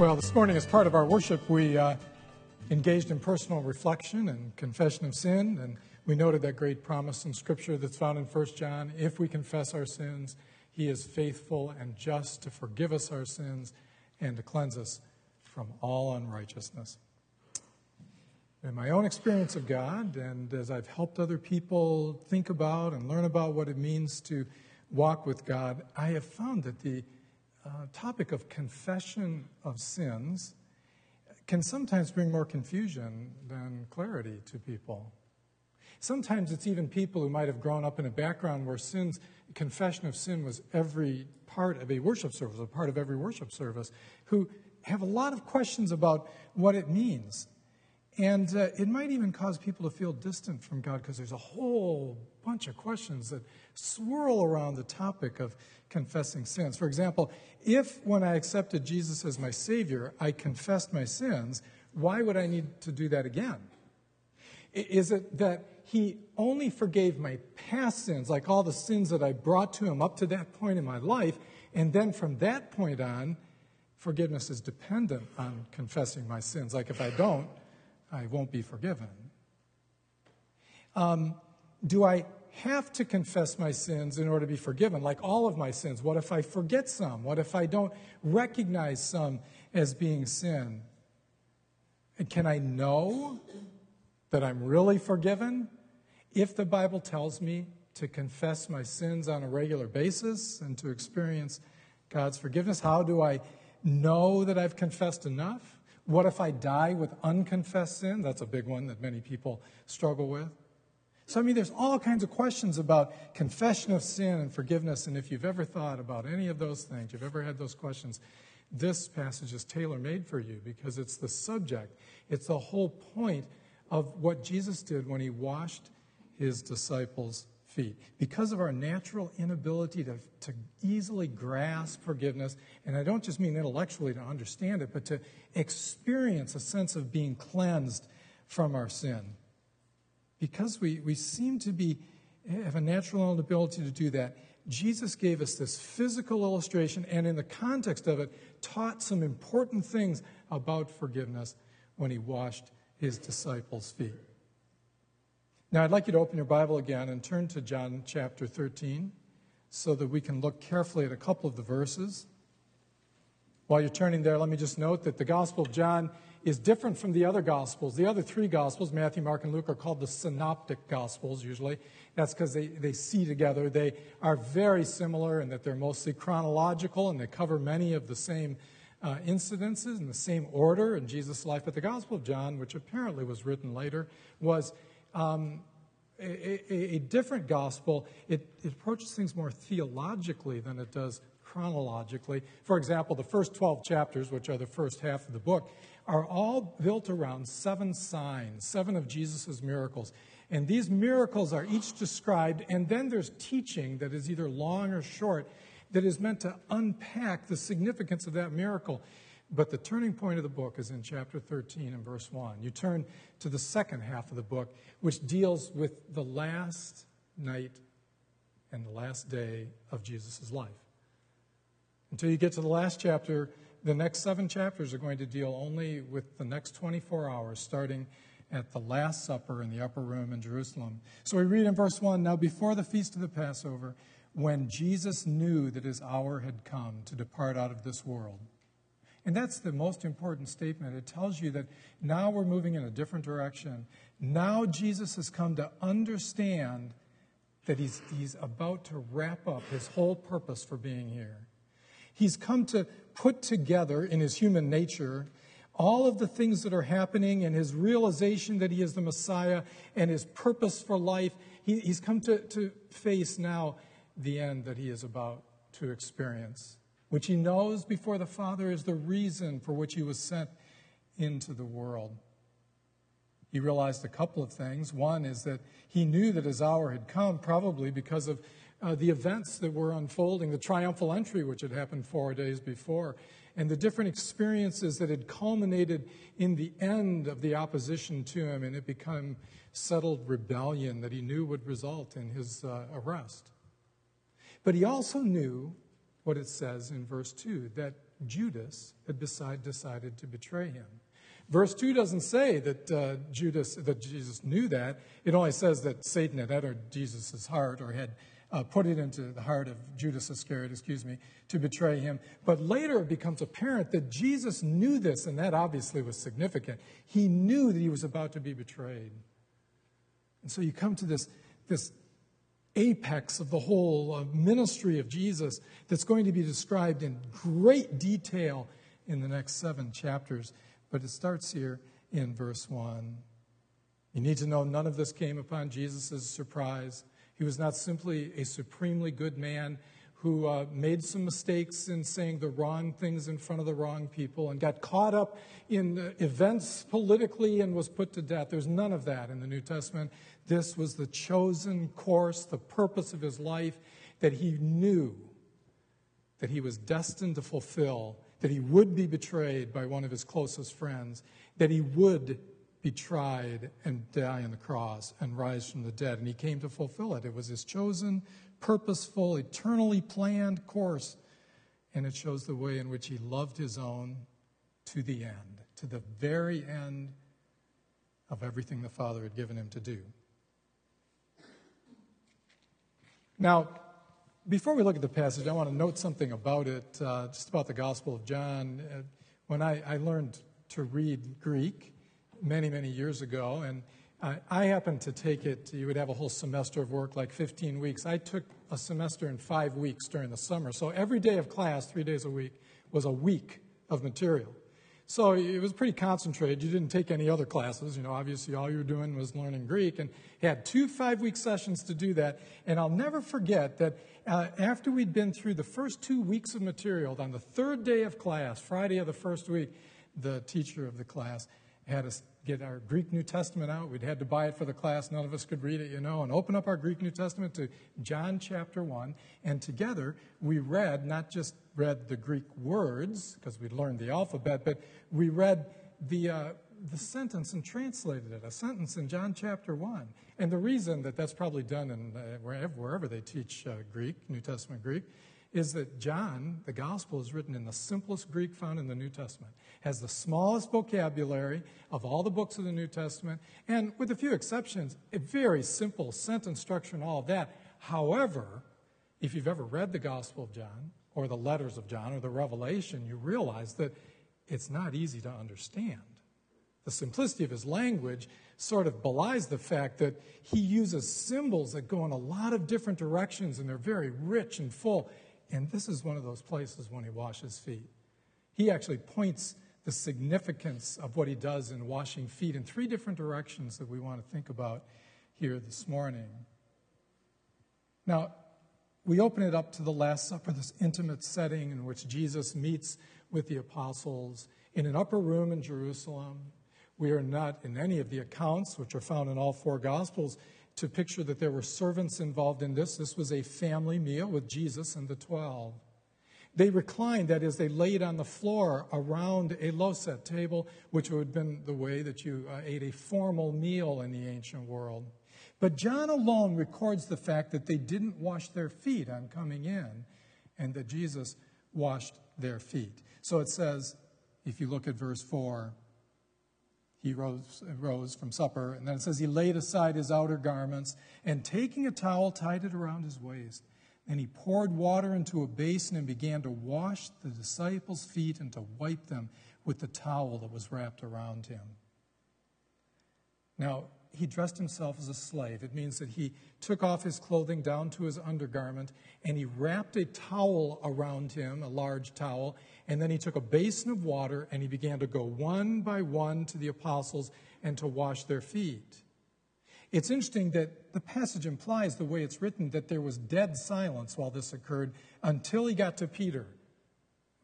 Well, this morning, as part of our worship, we uh, engaged in personal reflection and confession of sin, and we noted that great promise in Scripture that's found in 1 John if we confess our sins, he is faithful and just to forgive us our sins and to cleanse us from all unrighteousness. In my own experience of God, and as I've helped other people think about and learn about what it means to walk with God, I have found that the uh, topic of confession of sins can sometimes bring more confusion than clarity to people. Sometimes it's even people who might have grown up in a background where sins, confession of sin was every part of a worship service, a part of every worship service, who have a lot of questions about what it means. And uh, it might even cause people to feel distant from God because there's a whole bunch of questions that swirl around the topic of confessing sins. For example, if when I accepted Jesus as my Savior, I confessed my sins, why would I need to do that again? Is it that he only forgave my past sins, like all the sins that I brought to him up to that point in my life. And then from that point on, forgiveness is dependent on confessing my sins. Like if I don't, I won't be forgiven. Um, do I have to confess my sins in order to be forgiven, like all of my sins? What if I forget some? What if I don't recognize some as being sin? And can I know that I'm really forgiven if the Bible tells me to confess my sins on a regular basis and to experience God's forgiveness, how do I know that I've confessed enough? What if I die with unconfessed sin? That's a big one that many people struggle with. So, I mean, there's all kinds of questions about confession of sin and forgiveness. And if you've ever thought about any of those things, you've ever had those questions, this passage is tailor made for you because it's the subject. It's the whole point of what Jesus did when he washed his disciples' feet. Because of our natural inability to, to easily grasp forgiveness, and I don't just mean intellectually to understand it, but to experience a sense of being cleansed from our sin. Because we, we seem to be have a natural inability to do that, Jesus gave us this physical illustration and, in the context of it, taught some important things about forgiveness when he washed his disciples' feet. Now, I'd like you to open your Bible again and turn to John chapter 13 so that we can look carefully at a couple of the verses. While you're turning there, let me just note that the Gospel of John is different from the other Gospels. The other three Gospels, Matthew, Mark, and Luke, are called the Synoptic Gospels usually. That's because they, they see together. They are very similar in that they're mostly chronological and they cover many of the same uh, incidences in the same order in Jesus' life. But the Gospel of John, which apparently was written later, was um, a, a, a, different gospel. It, it approaches things more theologically than it does chronologically. For example, the first 12 chapters, which are the first half of the book, are all built around seven signs, seven of Jesus' miracles. And these miracles are each described, and then there's teaching that is either long or short that is meant to unpack the significance of that miracle. But the turning point of the book is in chapter 13 and verse 1. You turn to the second half of the book, which deals with the last night and the last day of Jesus' life. Until you get to the last chapter, the next seven chapters are going to deal only with the next 24 hours, starting at the Last Supper in the upper room in Jerusalem. So we read in verse 1 Now, before the feast of the Passover, when Jesus knew that his hour had come to depart out of this world, and that's the most important statement. It tells you that now we're moving in a different direction. Now Jesus has come to understand that he's, he's about to wrap up his whole purpose for being here. He's come to put together in his human nature all of the things that are happening and his realization that he is the Messiah and his purpose for life. He, he's come to, to face now the end that he is about to experience which he knows before the Father is the reason for which he was sent into the world. He realized a couple of things. One is that he knew that his hour had come, probably because of uh, the events that were unfolding, the triumphal entry, which had happened four days before, and the different experiences that had culminated in the end of the opposition to him, and it became settled rebellion that he knew would result in his uh, arrest. But he also knew what it says in verse 2 that Judas had decide, decided to betray him. Verse 2 doesn't say that uh, Judas, that Jesus knew that. It only says that Satan had entered Jesus' heart or had uh, put it into the heart of Judas Iscariot, excuse me, to betray him. But later it becomes apparent that Jesus knew this, and that obviously was significant. He knew that he was about to be betrayed. And so you come to this, this apex of the whole uh, ministry of Jesus that's going to be described in great detail in the next seven chapters. But it starts here in verse 1. You need to know none of this came upon Jesus as a surprise. He was not simply a supremely good man who uh, made some mistakes in saying the wrong things in front of the wrong people and got caught up in uh, events politically and was put to death. There's none of that in the New Testament. This was the chosen course, the purpose of his life that he knew that he was destined to fulfill that he would be betrayed by one of his closest friends, that he would be tried and die on the cross and rise from the dead. And he came to fulfill it. It was his chosen, purposeful, eternally planned course. And it shows the way in which he loved his own to the end, to the very end of everything the Father had given him to do. Now, before we look at the passage, I want to note something about it, uh, just about the Gospel of John. Uh, when I, I, learned to read Greek many, many years ago, and I, I happened to take it, you would have a whole semester of work, like 15 weeks. I took a semester in five weeks during the summer. So every day of class, three days a week, was a week of material. So it was pretty concentrated. You didn't take any other classes. You know, obviously all you were doing was learning Greek. And had two five week sessions to do that. And I'll never forget that uh, after we'd been through the first two weeks of material, on the third day of class, Friday of the first week, the teacher of the class had us get our Greek New Testament out. We'd had to buy it for the class. None of us could read it, you know, and open up our Greek New Testament to John chapter 1. And together we read, not just read the Greek words, because we'd learned the alphabet, but we read the, uh, the sentence and translated it, a sentence in John chapter 1. And the reason that that's probably done in uh, wherever, they teach uh, Greek, New Testament Greek, is that John, the gospel, is written in the simplest Greek found in the New Testament, has the smallest vocabulary of all the books of the New Testament, and with a few exceptions, a very simple sentence structure and all of that. However, if you've ever read the Gospel of John, or the letters of John, or the Revelation, you realize that it's not easy to understand. The simplicity of his language sort of belies the fact that he uses symbols that go in a lot of different directions and they're very rich and full. And this is one of those places when he washes feet. He actually points the significance of what he does in washing feet in three different directions that we want to think about here this morning. Now, we open it up to the Last Supper, this intimate setting in which Jesus meets with the apostles in an upper room in Jerusalem. We are not in any of the accounts, which are found in all four Gospels, to picture that there were servants involved in this. This was a family meal with Jesus and the 12. They reclined, that is, they laid on the floor around a loset table, which would have been the way that you uh, ate a formal meal in the ancient world. But John alone records the fact that they didn't wash their feet on coming in, and that Jesus washed their feet. So it says, if you look at verse 4, he rose, rose from supper. And then it says he laid aside his outer garments and taking a towel, tied it around his waist. And he poured water into a basin and began to wash the disciples' feet and to wipe them with the towel that was wrapped around him. Now, he dressed himself as a slave. It means that he took off his clothing down to his undergarment and he wrapped a towel around him, a large towel, and then he took a basin of water and he began to go one by one to the apostles and to wash their feet. It's interesting that the passage implies, the way it's written, that there was dead silence while this occurred until he got to Peter.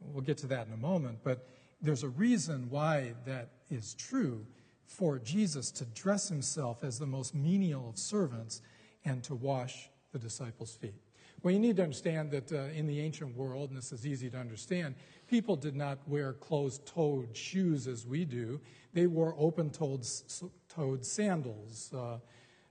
We'll get to that in a moment, but there's a reason why that is true for Jesus to dress himself as the most menial of servants and to wash the disciples' feet. Well, you need to understand that uh, in the ancient world, and this is easy to understand, people did not wear closed toed shoes as we do. They wore open toed sandals. Uh,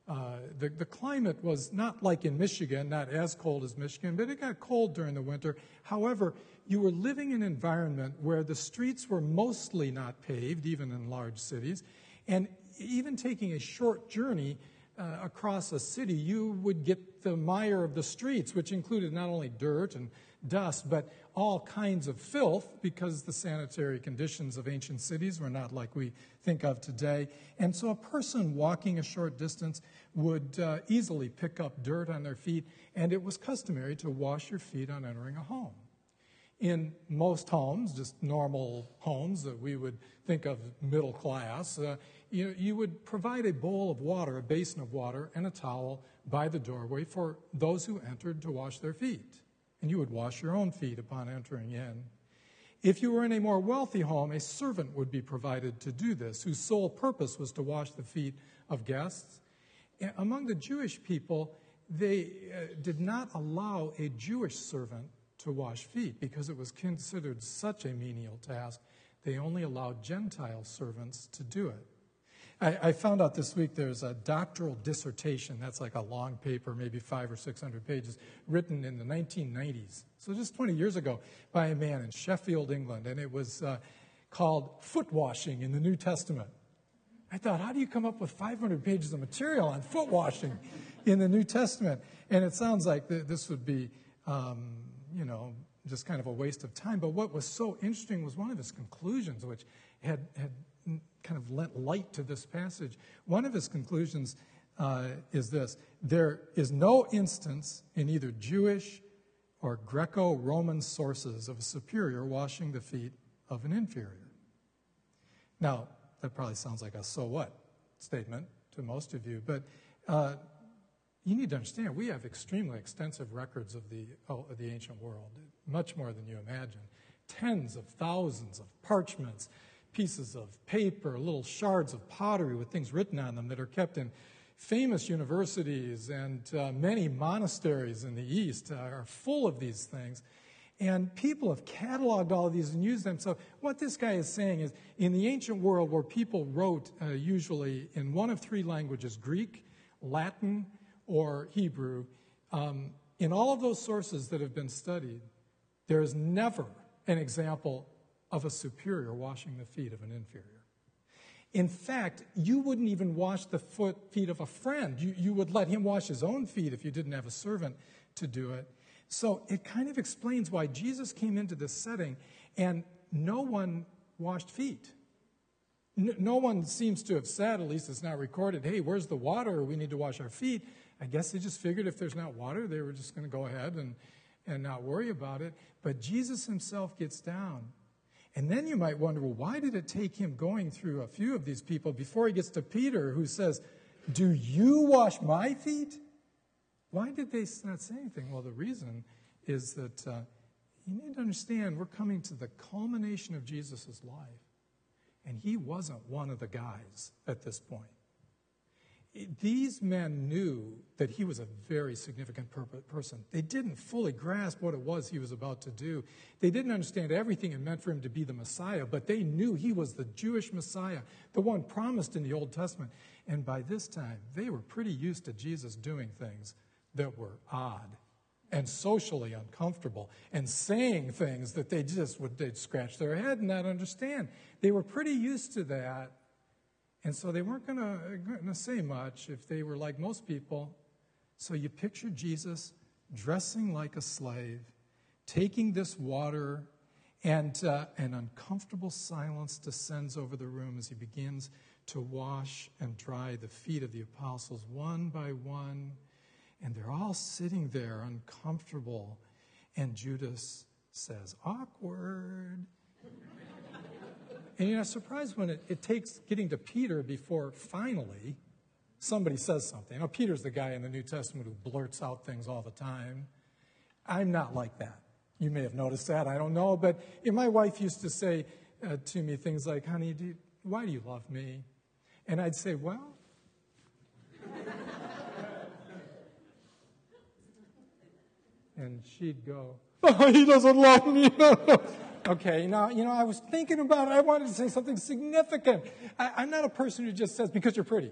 uh, the, the climate was not like in Michigan, not as cold as Michigan, but it got cold during the winter. However, you were living in an environment where the streets were mostly not paved, even in large cities. And even taking a short journey uh, across a city, you would get the mire of the streets, which included not only dirt and dust, but all kinds of filth because the sanitary conditions of ancient cities were not like we think of today. And so a person walking a short distance would uh, easily pick up dirt on their feet, and it was customary to wash your feet on entering a home. In most homes, just normal homes that we would think of middle class, uh, you, you would provide a bowl of water, a basin of water, and a towel by the doorway for those who entered to wash their feet and you would wash your own feet upon entering in. If you were in a more wealthy home, a servant would be provided to do this, whose sole purpose was to wash the feet of guests. Among the Jewish people, they uh, did not allow a Jewish servant to wash feet because it was considered such a menial task. They only allowed Gentile servants to do it. I, found out this week there's a doctoral dissertation, that's like a long paper, maybe five or 600 pages, written in the 1990s, so just 20 years ago, by a man in Sheffield, England, and it was uh, called Foot Washing in the New Testament. I thought, how do you come up with 500 pages of material on foot washing in the New Testament? And it sounds like th- this would be, um, you know, just kind of a waste of time. But what was so interesting was one of his conclusions, which had, had kind of lent light to this passage. One of his conclusions uh, is this there is no instance in either Jewish or Greco Roman sources of a superior washing the feet of an inferior. Now, that probably sounds like a so what statement to most of you, but uh, you need to understand we have extremely extensive records of the, oh, of the ancient world, much more than you imagine. Tens of thousands of parchments, pieces of paper, little shards of pottery with things written on them that are kept in famous universities and uh, many monasteries in the East uh, are full of these things. And people have cataloged all of these and used them. So, what this guy is saying is in the ancient world where people wrote uh, usually in one of three languages Greek, Latin, or Hebrew, um, in all of those sources that have been studied, there is never an example of a superior washing the feet of an inferior. In fact, you wouldn't even wash the foot, feet of a friend. You, you would let him wash his own feet if you didn't have a servant to do it. So it kind of explains why Jesus came into this setting and no one washed feet. No one seems to have said, at least it's not recorded, hey, where's the water? We need to wash our feet. I guess they just figured if there's not water, they were just going to go ahead and, and not worry about it. But Jesus himself gets down and then you might wonder, well, why did it take him going through a few of these people before he gets to Peter, who says, Do you wash my feet? Why did they not say anything? Well, the reason is that uh, you need to understand we're coming to the culmination of Jesus' life. And he wasn't one of the guys at this point these men knew that he was a very significant person. They didn't fully grasp what it was he was about to do. They didn't understand everything it meant for him to be the Messiah, but they knew he was the Jewish Messiah, the one promised in the Old Testament. And by this time, they were pretty used to Jesus doing things that were odd and socially uncomfortable and saying things that they just would they'd scratch their head and not understand. They were pretty used to that and so they weren't going to say much if they were like most people. So you picture Jesus dressing like a slave, taking this water, and uh, an uncomfortable silence descends over the room as he begins to wash and dry the feet of the apostles one by one. And they're all sitting there uncomfortable. And Judas says, Awkward. And you're not surprised when it, it takes getting to Peter before finally somebody says something. Now, Peter's the guy in the New Testament who blurts out things all the time. I'm not like that. You may have noticed that. I don't know. But my wife used to say uh, to me things like, honey, do you, why do you love me? And I'd say, well, and she'd go, oh, he doesn't love me. Okay, now, you know, I was thinking about it. I wanted to say something significant. I, am not a person who just says, because you're pretty.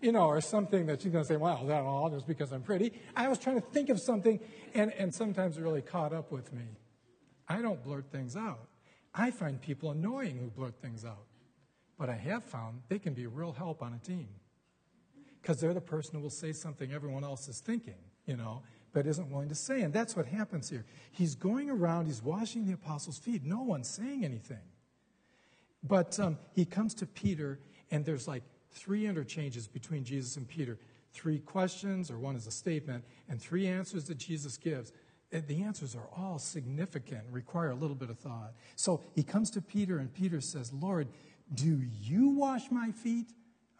you know, or something that she's going to say, well, that all just because I'm pretty. I was trying to think of something, and, and sometimes it really caught up with me. I don't blurt things out. I find people annoying who blurt things out. But I have found they can be a real help on a team because they're the person who will say something everyone else is thinking, you know, but isn't willing to say. And that's what happens here. He's going around, he's washing the apostles' feet. No one's saying anything. But um, he comes to Peter, and there's like three interchanges between Jesus and Peter three questions, or one is a statement, and three answers that Jesus gives. The answers are all significant, require a little bit of thought. So he comes to Peter, and Peter says, Lord, do you wash my feet?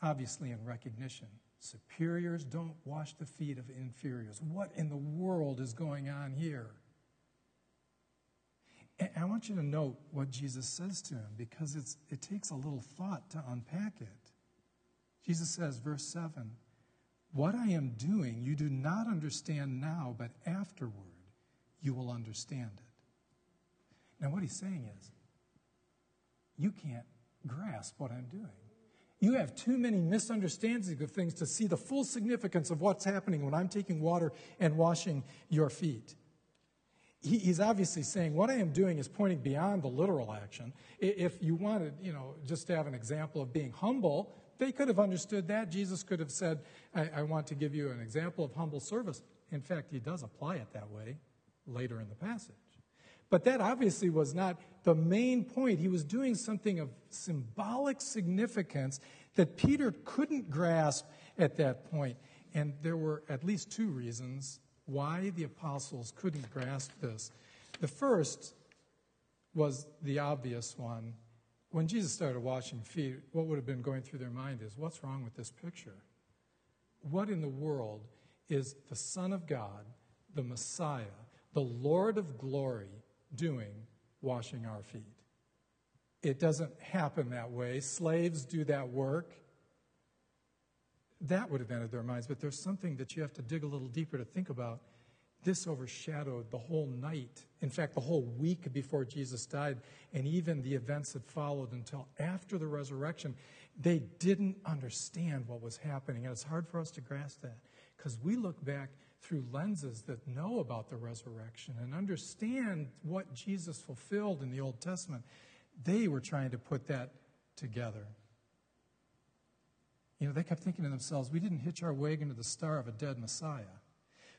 Obviously, in recognition. Superiors don't wash the feet of inferiors. What in the world is going on here? And I want you to note what Jesus says to him because it's, it takes a little thought to unpack it. Jesus says, verse 7 What I am doing you do not understand now, but afterward you will understand it. Now, what he's saying is, you can't grasp what I'm doing. You have too many misunderstandings of things to see the full significance of what's happening when I'm taking water and washing your feet. He, he's obviously saying what I am doing is pointing beyond the literal action. If you wanted, you know, just to have an example of being humble, they could have understood that. Jesus could have said, I, I want to give you an example of humble service. In fact, he does apply it that way later in the passage. But that obviously was not the main point. He was doing something of symbolic significance that Peter couldn't grasp at that point. And there were at least two reasons why the apostles couldn't grasp this. The first was the obvious one. When Jesus started washing feet, what would have been going through their mind is what's wrong with this picture? What in the world is the Son of God, the Messiah, the Lord of glory, doing washing our feet? It doesn't happen that way. Slaves do that work. That would have entered their minds, but there's something that you have to dig a little deeper to think about. This overshadowed the whole night, in fact, the whole week before Jesus died, and even the events that followed until after the resurrection. They didn't understand what was happening, and it's hard for us to grasp that because we look back through lenses that know about the resurrection and understand what Jesus fulfilled in the Old Testament. They were trying to put that together. You know, they kept thinking to themselves, we didn't hitch our wagon to the star of a dead Messiah.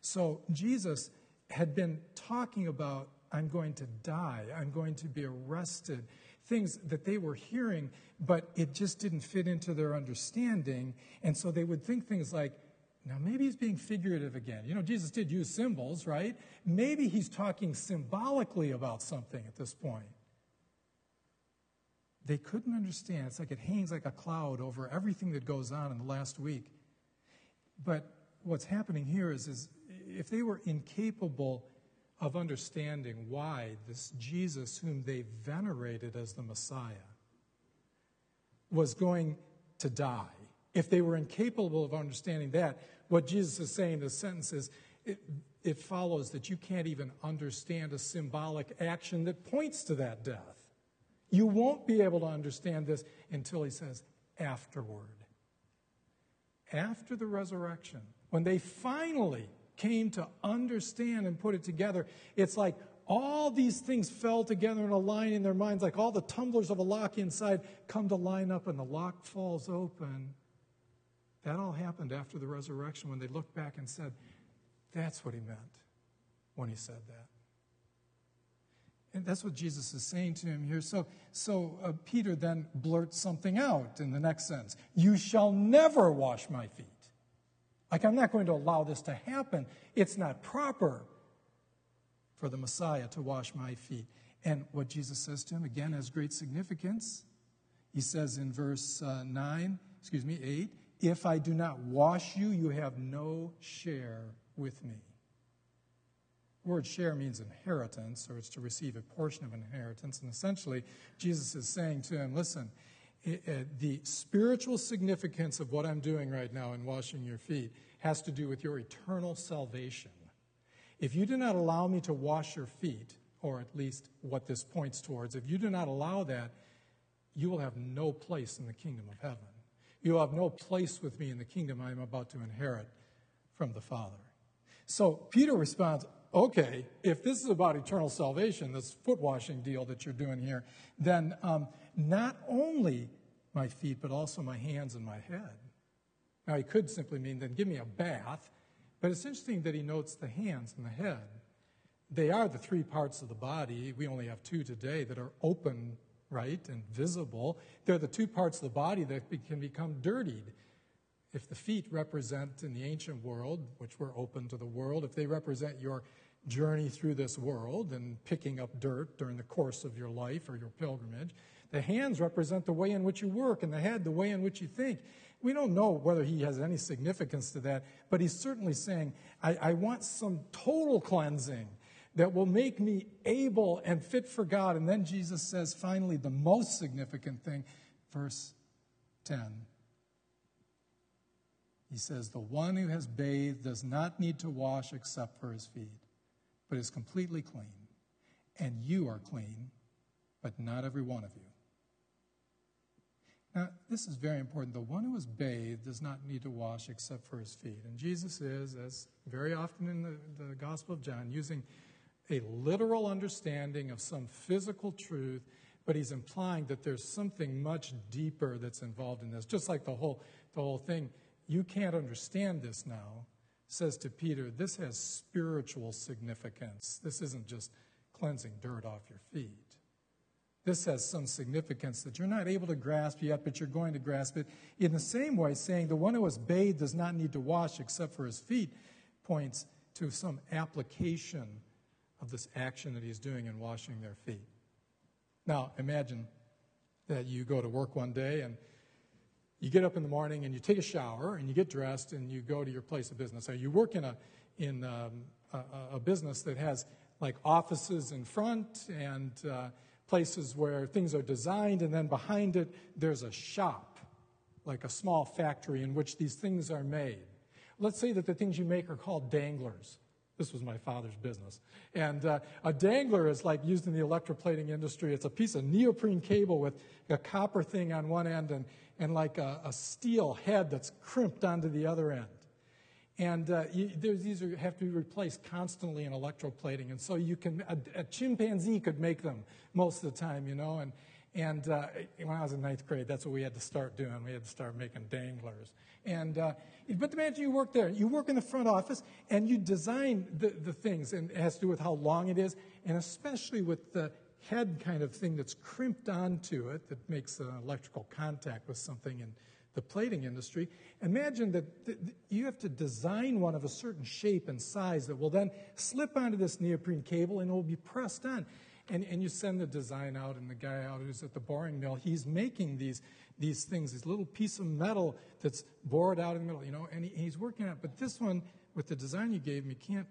So Jesus had been talking about, I'm going to die, I'm going to be arrested, things that they were hearing, but it just didn't fit into their understanding. And so they would think things like, now maybe he's being figurative again. You know, Jesus did use symbols, right? Maybe he's talking symbolically about something at this point they couldn't understand. It's like it hangs like a cloud over everything that goes on in the last week. But what's happening here is, is if they were incapable of understanding why this Jesus, whom they venerated as the Messiah, was going to die, if they were incapable of understanding that, what Jesus is saying in this sentence is it, it follows that you can't even understand a symbolic action that points to that death. You won't be able to understand this until he says, afterward. After the resurrection, when they finally came to understand and put it together, it's like all these things fell together in a line in their minds, like all the tumblers of a lock inside come to line up and the lock falls open. That all happened after the resurrection when they looked back and said, That's what he meant when he said that. And that's what Jesus is saying to him here. So, so uh, Peter then blurts something out in the next sentence You shall never wash my feet. Like, I'm not going to allow this to happen. It's not proper for the Messiah to wash my feet. And what Jesus says to him, again, has great significance. He says in verse uh, 9, excuse me, 8, If I do not wash you, you have no share with me. The word share means inheritance, or it's to receive a portion of inheritance. And essentially, Jesus is saying to him, listen, it, it, the spiritual significance of what I'm doing right now in washing your feet has to do with your eternal salvation. If you do not allow me to wash your feet, or at least what this points towards, if you do not allow that, you will have no place in the kingdom of heaven. You have no place with me in the kingdom I am about to inherit from the Father. So Peter responds, Okay, if this is about eternal salvation, this foot washing deal that you're doing here, then um, not only my feet, but also my hands and my head. Now, he could simply mean, then give me a bath, but it's interesting that he notes the hands and the head. They are the three parts of the body. We only have two today that are open, right, and visible. They're the two parts of the body that can become dirtied. If the feet represent in the ancient world, which were open to the world, if they represent your journey through this world and picking up dirt during the course of your life or your pilgrimage, the hands represent the way in which you work, and the head, the way in which you think. We don't know whether he has any significance to that, but he's certainly saying, I, I want some total cleansing that will make me able and fit for God. And then Jesus says, finally, the most significant thing, verse 10. He says, The one who has bathed does not need to wash except for his feet, but is completely clean. And you are clean, but not every one of you. Now, this is very important. The one who is bathed does not need to wash except for his feet. And Jesus is, as very often in the, the Gospel of John, using a literal understanding of some physical truth, but he's implying that there's something much deeper that's involved in this. Just like the whole, the whole thing you can't understand this now, says to Peter, this has spiritual significance. This isn't just cleansing dirt off your feet. This has some significance that you're not able to grasp yet, but you're going to grasp it. In the same way, saying the one who is bathed does not need to wash except for his feet points to some application of this action that he's doing in washing their feet. Now, imagine that you go to work one day and you get up in the morning and you take a shower and you get dressed and you go to your place of business. Or you work in a in um, a, a, business that has like offices in front and uh, places where things are designed, and then behind it there's a shop, like a small factory in which these things are made. Let's say that the things you make are called danglers. This was my father's business. And uh, a dangler is like used in the electroplating industry. It's a piece of neoprene cable with a copper thing on one end and, and like a, a steel head that's crimped onto the other end. And uh, you, these are, have to be replaced constantly in electroplating. And so you can, a, a, chimpanzee could make them most of the time, you know. And, and uh, when I was in ninth grade, that's what we had to start doing. We had to start making danglers. And, uh, but imagine you work there. You work in the front office and you design the, the things, and it has to do with how long it is, and especially with the head kind of thing that's crimped onto it that makes an electrical contact with something in the plating industry. Imagine that th- you have to design one of a certain shape and size that will then slip onto this neoprene cable and it will be pressed on. And, and you send the design out, and the guy out who's at the boring mill, he's making these, these things, this little piece of metal that's bored out in the middle, you know, and he, he's working on it. But this one, with the design you gave you can't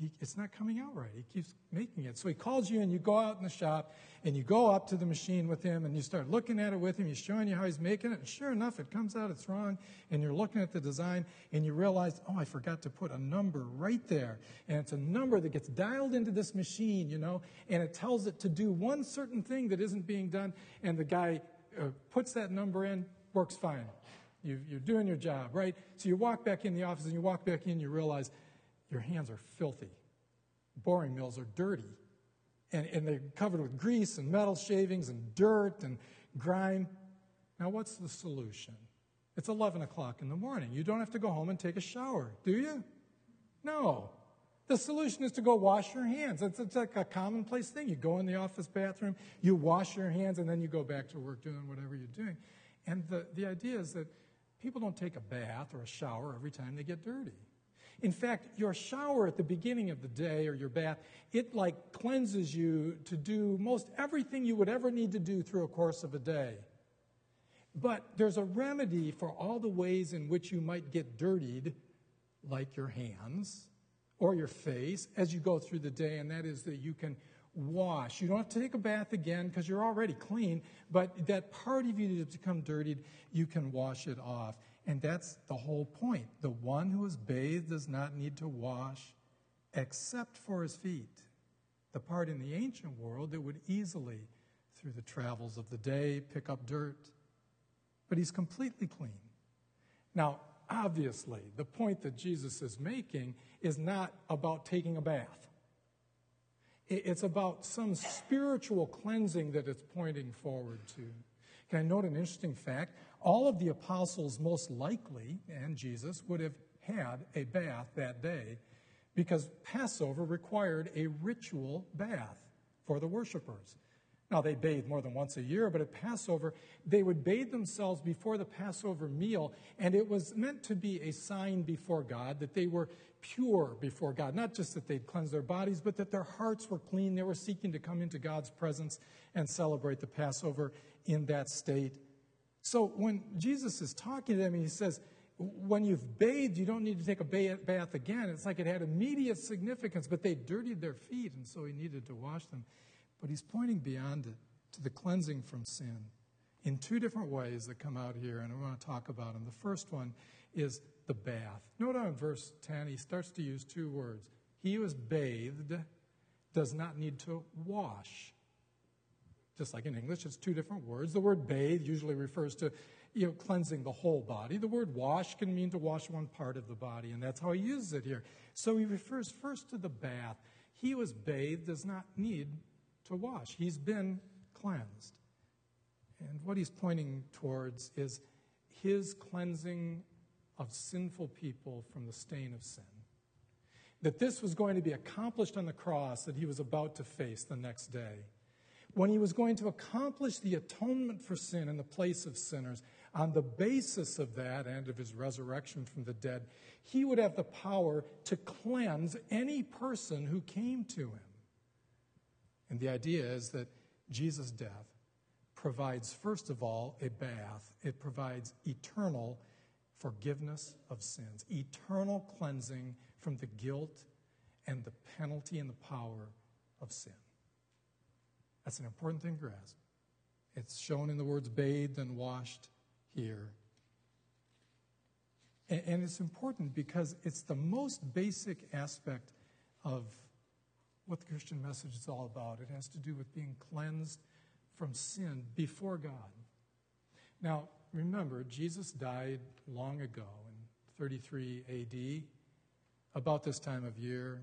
he, it's not coming out right. He keeps making it. So he calls you and you go out in the shop and you go up to the machine with him and you start looking at it with him. He's showing you how he's making it. And sure enough, it comes out, it's wrong. And you're looking at the design and you realize, oh, I forgot to put a number right there. And it's a number that gets dialed into this machine, you know, and it tells it to do one certain thing that isn't being done. And the guy uh, puts that number in, works fine. You, you're doing your job, right? So you walk back in the office and you walk back in, you realize, your hands are filthy. Boring mills are dirty. And, and they're covered with grease and metal shavings and dirt and grime. Now, what's the solution? It's 11 o'clock in the morning. You don't have to go home and take a shower, do you? No. The solution is to go wash your hands. It's, it's like a commonplace thing. You go in the office bathroom, you wash your hands, and then you go back to work doing whatever you're doing. And the, the idea is that people don't take a bath or a shower every time they get dirty. In fact, your shower at the beginning of the day or your bath, it like cleanses you to do most everything you would ever need to do through a course of a day. But there's a remedy for all the ways in which you might get dirtied, like your hands or your face, as you go through the day, and that is that you can wash. You don't have to take a bath again because you're already clean, but that part of you that's become dirtied, you can wash it off. And that's the whole point. The one who is bathed does not need to wash except for his feet. The part in the ancient world that would easily, through the travels of the day, pick up dirt. but he's completely clean. Now, obviously, the point that Jesus is making is not about taking a bath. It's about some spiritual cleansing that it's pointing forward to. Can I note an interesting fact? All of the apostles, most likely, and Jesus, would have had a bath that day because Passover required a ritual bath for the worshipers. Now, they bathed more than once a year, but at Passover, they would bathe themselves before the Passover meal, and it was meant to be a sign before God that they were pure before God. Not just that they'd cleanse their bodies, but that their hearts were clean. They were seeking to come into God's presence and celebrate the Passover in that state. So when Jesus is talking to them, he says, when you've bathed, you don't need to take a bath again. It's like it had immediate significance, but they dirtied their feet, and so he needed to wash them. But he's pointing beyond it to the cleansing from sin in two different ways that come out here, and I want to talk about them. The first one is the bath. Note on verse 10, he starts to use two words. He who is bathed does not need to wash. Just like in English, it's two different words. The word bathe usually refers to you know, cleansing the whole body. The word wash can mean to wash one part of the body, and that's how he uses it here. So he refers first to the bath. He was bathed does not need to wash. He's been cleansed. And what he's pointing towards is his cleansing of sinful people from the stain of sin. That this was going to be accomplished on the cross that he was about to face the next day. When he was going to accomplish the atonement for sin in the place of sinners, on the basis of that and of his resurrection from the dead, he would have the power to cleanse any person who came to him. And the idea is that Jesus' death provides, first of all, a bath, it provides eternal forgiveness of sins, eternal cleansing from the guilt and the penalty and the power of sin. That's an important thing to grasp. It's shown in the words bathed and washed here. And, it's important because it's the most basic aspect of what the Christian message is all about. It has to do with being cleansed from sin before God. Now, remember, Jesus died long ago in 33 AD, about this time of year.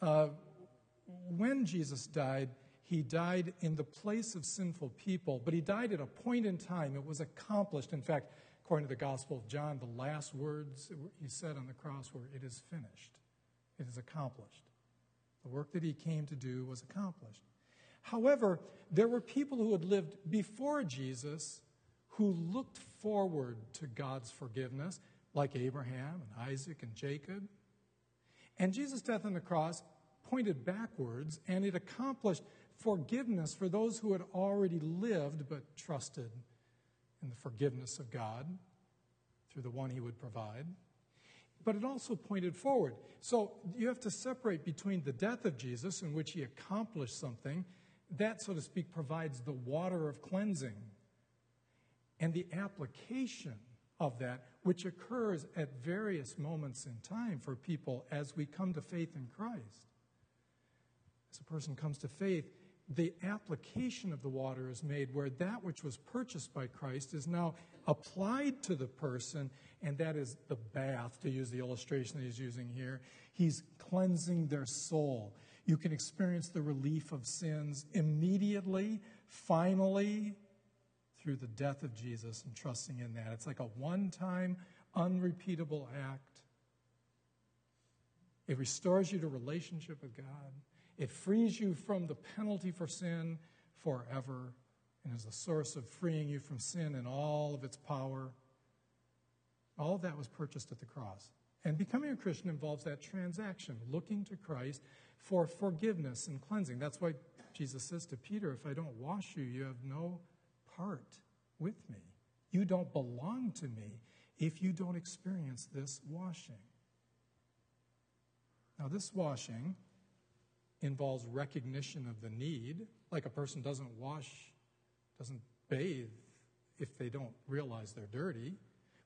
Uh, when Jesus died, he died in the place of sinful people, but he died at a point in time. It was accomplished. In fact, according to the Gospel of John, the last words he said on the cross were, It is finished. It is accomplished. The work that he came to do was accomplished. However, there were people who had lived before Jesus who looked forward to God's forgiveness, like Abraham and Isaac and Jacob. And Jesus' death on the cross pointed backwards, and it accomplished forgiveness for those who had already lived but trusted in the forgiveness of God through the one he would provide but it also pointed forward. So you have to separate between the death of Jesus, in which he accomplished something, that, so to speak, provides the water of cleansing, and the application of that, which occurs at various moments in time for people as we come to faith in Christ. As a person comes to faith, the application of the water is made where that which was purchased by Christ is now applied to the person, and that is the bath, to use the illustration that he's using here. He's cleansing their soul. You can experience the relief of sins immediately, finally, through the death of Jesus and trusting in that. It's like a one time, unrepeatable act. It restores you to relationship with God. It frees you from the penalty for sin forever and is the source of freeing you from sin and all of its power. All of that was purchased at the cross. And becoming a Christian involves that transaction, looking to Christ for forgiveness and cleansing. That's why Jesus says to Peter, If I don't wash you, you have no part with me. You don't belong to me if you don't experience this washing. Now, this washing involves recognition of the need, like a person doesn't wash, doesn't bathe if they don't realize they're dirty.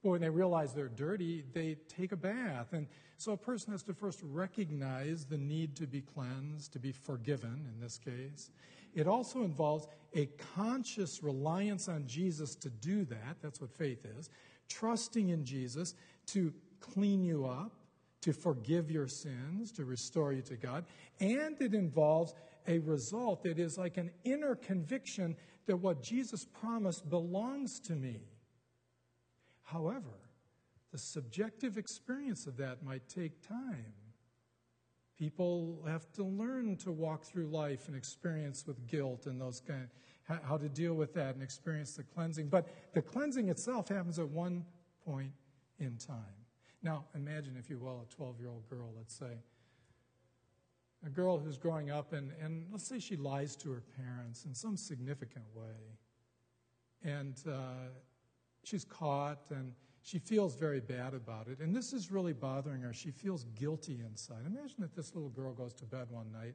But when they realize they're dirty, they take a bath. And so a person has to first recognize the need to be cleansed, to be forgiven in this case. it also involves a conscious reliance on Jesus to do that. That's what faith is. Trusting in Jesus to clean you up, to forgive your sins, to restore you to God. And it involves a result that is like an inner conviction that what Jesus promised belongs to me. However, the subjective experience of that might take time. People have to learn to walk through life and experience with guilt and those kind of, how to deal with that and experience the cleansing. But the cleansing itself happens at one point in time. Now, imagine, if you will, a 12 year old girl, let's say. A girl who's growing up, and, and let's say she lies to her parents in some significant way. And uh, she's caught, and she feels very bad about it. And this is really bothering her. She feels guilty inside. Imagine that this little girl goes to bed one night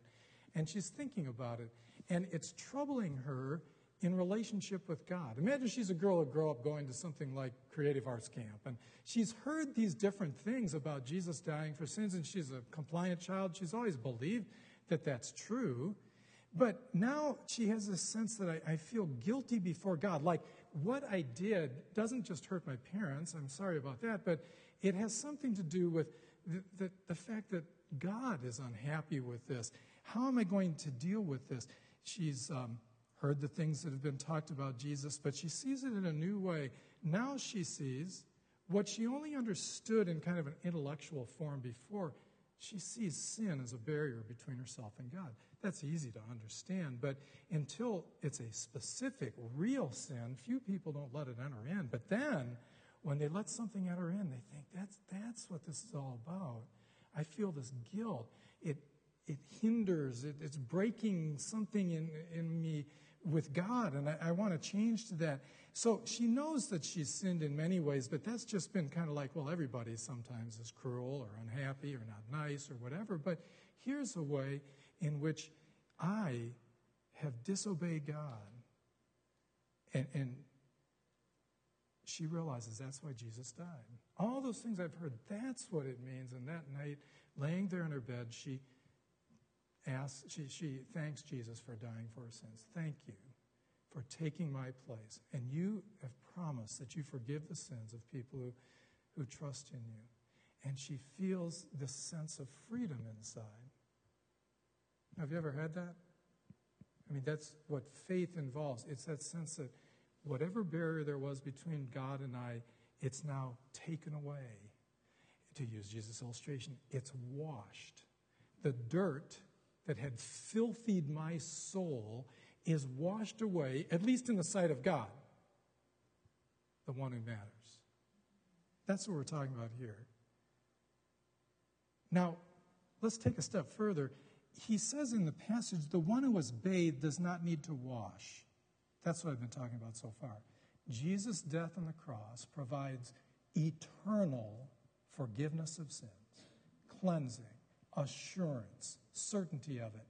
and she's thinking about it. And it's troubling her in relationship with God. Imagine she's a girl who grew up going to something like Creative Arts Camp, and she's heard these different things about Jesus dying for sins, and she's a compliant child. She's always believed that that's true. But now she has this sense that I, I, feel guilty before God. Like what I did doesn't just hurt my parents, I'm sorry about that, but it has something to do with the, the, the fact that God is unhappy with this. How am I going to deal with this? She's um, heard the things that have been talked about Jesus, but she sees it in a new way. Now she sees what she only understood in kind of an intellectual form before she sees sin as a barrier between herself and God. That's easy to understand, but until it's a specific, real sin, few people don't let it enter in. But then, when they let something enter in, they think that's, that's what this is all about. I feel this guilt. It, it hinders, it, it's breaking something in, in me with God, and I, I want to change to that. So she knows that she's sinned in many ways, but that's just been kind of like, well, everybody sometimes is cruel or unhappy or not nice or whatever. But here's a way in which I have disobeyed God. And, and she realizes that's why Jesus died. All those things I've heard, that's what it means. And that night, laying there in her bed, she asks, she, she thanks Jesus for dying for her sins. Thank you for taking my place. And you have promised that you forgive the sins of people who, who trust in you. And she feels this sense of freedom inside. Have you ever had that? I mean, that's what faith involves. It's that sense that whatever barrier there was between God and I, it's now taken away. To use Jesus' illustration, it's washed. The dirt that had filthied my soul is washed away, at least in the sight of God, the one who matters. That's what we're talking about here. Now, let's take a step further. He says in the passage, the one who was bathed does not need to wash. That's what I've been talking about so far. Jesus' death on the cross provides eternal forgiveness of sins, cleansing, assurance, certainty of it.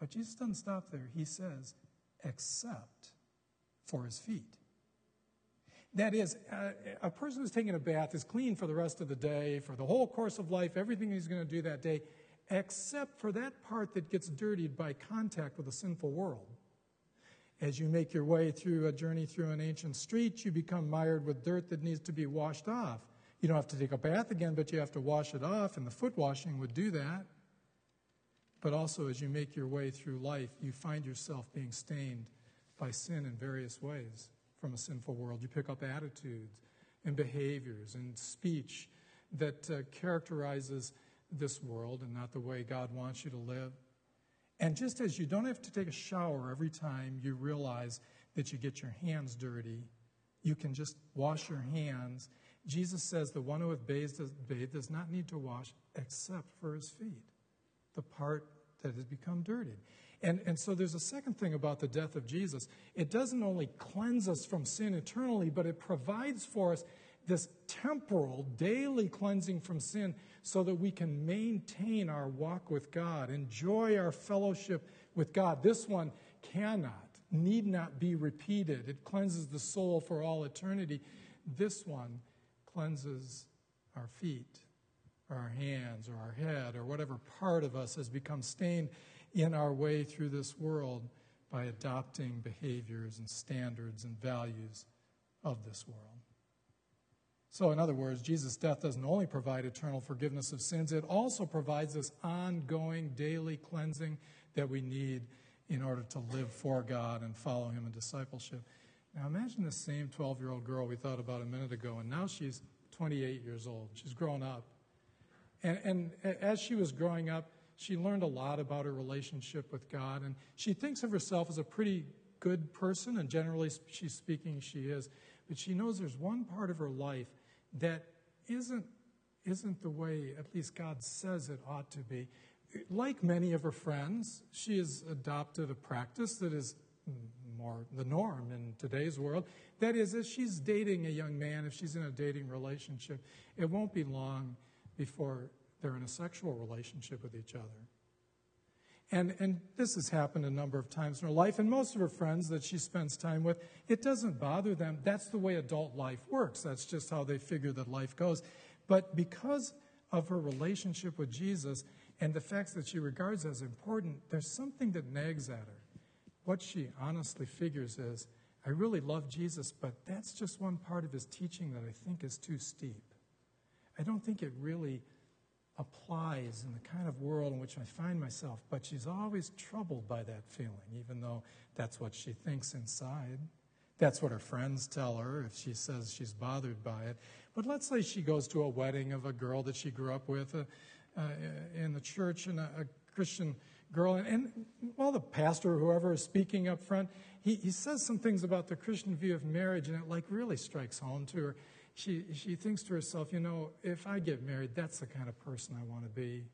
But Jesus doesn't stop there. He says, except for his feet. That is, a person who's taking a bath is clean for the rest of the day, for the whole course of life, everything he's going to do that day, except for that part that gets dirtied by contact with a sinful world. As you make your way through a journey through an ancient street, you become mired with dirt that needs to be washed off. You don't have to take a bath again, but you have to wash it off, and the foot washing would do that. But also, as you make your way through life, you find yourself being stained by sin in various ways from a sinful world. You pick up attitudes and behaviors and speech that uh, characterizes this world and not the way God wants you to live. And just as you don't have to take a shower every time you realize that you get your hands dirty, you can just wash your hands Jesus says the one who bathed, bathed does not need to wash except for his feet, the part that has become dirtied. And, and so there's a second thing about the death of Jesus. It doesn't only cleanse us from sin eternally, but it provides for us this temporal, daily cleansing from sin so that we can maintain our walk with God, enjoy our fellowship with God. This one cannot, need not be repeated. It cleanses the soul for all eternity. This one cleanses our feet or our hands or our head or whatever part of us has become stained in our way through this world by adopting behaviors and standards and values of this world. So, in other words, Jesus' death doesn't only provide eternal forgiveness of sins, it also provides this ongoing daily cleansing that we need in order to live for God and follow Him in discipleship. Now, imagine the same 12 year old girl we thought about a minute ago, and now she's 28 years old. She's grown up. And, and as she was growing up, she learned a lot about her relationship with God, and she thinks of herself as a pretty good person, and generally she's speaking, she is. But she knows there's one part of her life that isn't, isn't the way at least God says it ought to be. Like many of her friends, she has adopted a practice that is more the norm in today's world. That is, if she's dating a young man, if she's in a dating relationship, it won't be long before they're in a sexual relationship with each other. And, and this has happened a number of times in her life, and most of her friends that she spends time with, it doesn't bother them. That's the way adult life works. That's just how they figure that life goes. But because of her relationship with Jesus and the facts that she regards as important, there's something that nags at her. What she honestly figures is, I really love Jesus, but that's just one part of his teaching that I think is too steep. I don't think it really applies in the kind of world in which I find myself, but she's always troubled by that feeling, even though that's what she thinks inside. That's what her friends tell her if she says she's bothered by it. But let's say she goes to a wedding of a girl that she grew up with uh, uh, in the church and a, a Christian girl. And, and, well, the pastor or whoever is speaking up front, he, he says some things about the Christian view of marriage, and it like really strikes home to her she, she thinks to herself, you know, if I get married, that's the kind of person I want to be.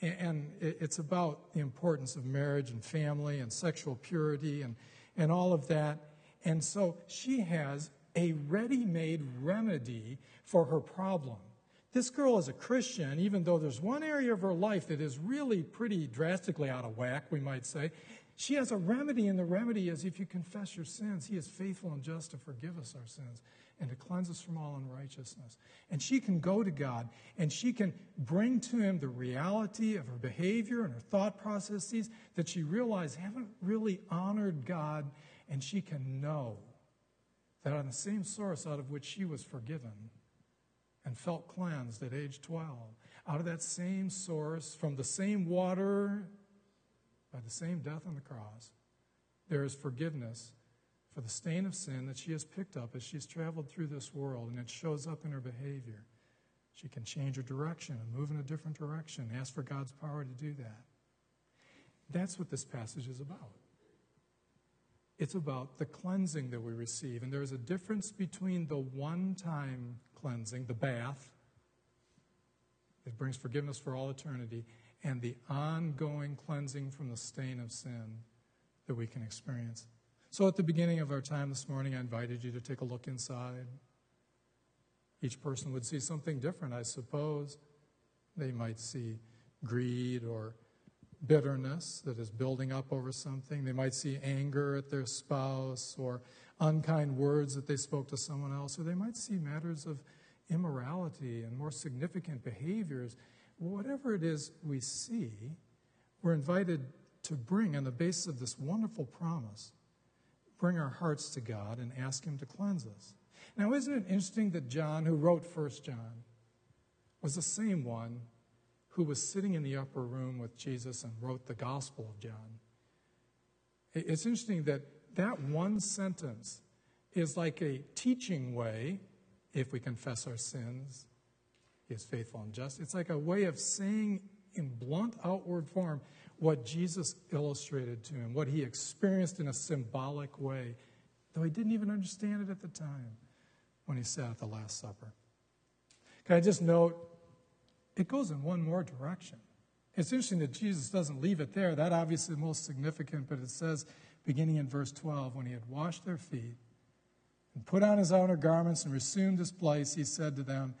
And, and it's about the importance of marriage and family and sexual purity and, and all of that. And so she has a ready made remedy for her problem. This girl is a Christian, even though there's one area of her life that is really pretty drastically out of whack, we might say. She has a remedy, and the remedy is if you confess your sins, He is faithful and just to forgive us our sins and to cleanse us from all unrighteousness. And she can go to God and she can bring to Him the reality of her behavior and her thought processes that she realized haven't really honored God, and she can know that on the same source out of which she was forgiven and felt cleansed at age 12, out of that same source, from the same water, by the same death on the cross, there is forgiveness for the stain of sin that she has picked up as she's traveled through this world, and it shows up in her behavior. She can change her direction and move in a different direction, ask for God's power to do that. That's what this passage is about. It's about the cleansing that we receive. And there's a difference between the one time cleansing, the bath, that brings forgiveness for all eternity, and the ongoing cleansing from the stain of sin that we can experience so at the beginning of our time this morning, I invited you to take a look inside. Each person would see something different, I suppose. They might see greed or bitterness that is building up over something. They might see anger at their spouse or unkind words that they spoke to someone else, or they might see matters of immorality and more significant behaviors. Whatever it is we see, we're invited to bring on the basis of this wonderful promise bring our hearts to God and ask Him to cleanse us. Now, isn't it interesting that John, who wrote First John, was the same one who was sitting in the upper room with Jesus and wrote the Gospel of John? It's interesting that that one sentence is like a teaching way, if we confess our sins, He is faithful and just. It's like a way of saying in blunt outward form what Jesus illustrated to him, what he experienced in a symbolic way, though he didn't even understand it at the time when he sat at the Last Supper. Can I just note, it goes in one more direction. It's interesting that Jesus doesn't leave it there. That obviously is most significant, but it says, beginning in verse 12, when he had washed their feet and put on his outer garments and resumed his place, he said to them,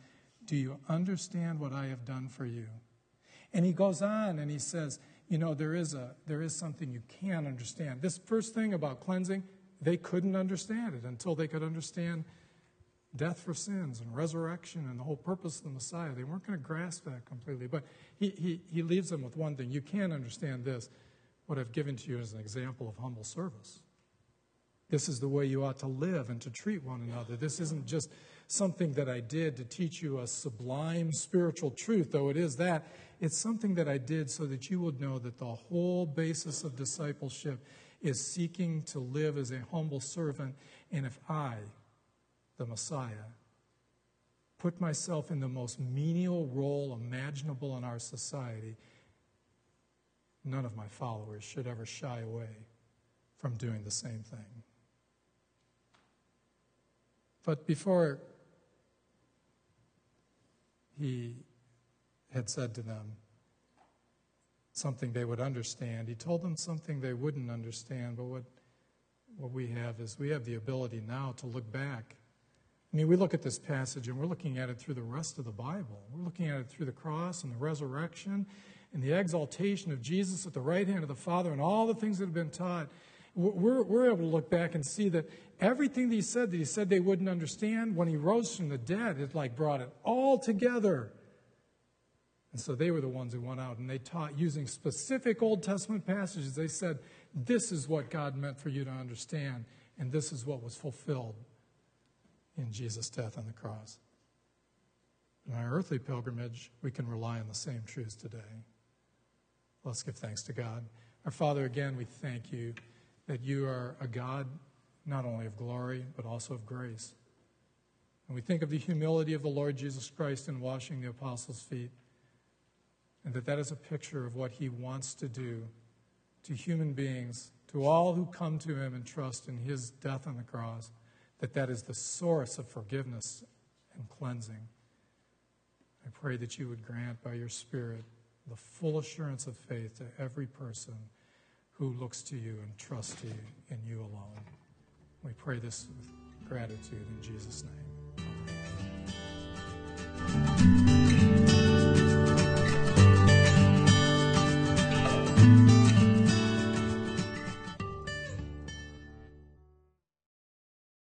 Do you understand what I have done for you? And he goes on and he says, you know, there is, a, there is something you can understand. This first thing about cleansing, they couldn't understand it until they could understand death for sins and resurrection and the whole purpose of the Messiah. They weren't going to grasp that completely. But he, he, he leaves them with one thing. You can understand this. What I've given to you is an example of humble service. This is the way you ought to live and to treat one another. This isn't just something that I did to teach you a sublime spiritual truth, though it is that. It's something that I did so that you would know that the whole basis of discipleship is seeking to live as a humble servant. And if I, the Messiah, put myself in the most menial role imaginable in our society, none of my followers should ever shy away from doing the same thing. But before he had said to them something they would understand, he told them something they wouldn't understand. But what, what we have is we have the ability now to look back. I mean, we look at this passage and we're looking at it through the rest of the Bible. We're looking at it through the cross and the resurrection and the exaltation of Jesus at the right hand of the Father and all the things that have been taught. We're, we're able to look back and see that everything that he said that he said they wouldn't understand, when he rose from the dead, it like brought it all together. And so they were the ones who went out and they taught using specific Old Testament passages. They said, This is what God meant for you to understand, and this is what was fulfilled in Jesus' death on the cross. In our earthly pilgrimage, we can rely on the same truths today. Let's give thanks to God. Our Father, again, we thank you that you are a God not only of glory, but also of grace. And we think of the humility of the Lord Jesus Christ in washing the apostles' feet, and that that is a picture of what he wants to do to human beings, to all who come to him and trust in his death on the cross, that that is the source of forgiveness and cleansing. I pray that you would grant by your Spirit the full assurance of faith to every person who looks to you and trusts you in you alone. We pray this with gratitude in Jesus' name. Amen.